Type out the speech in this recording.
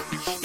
Bye.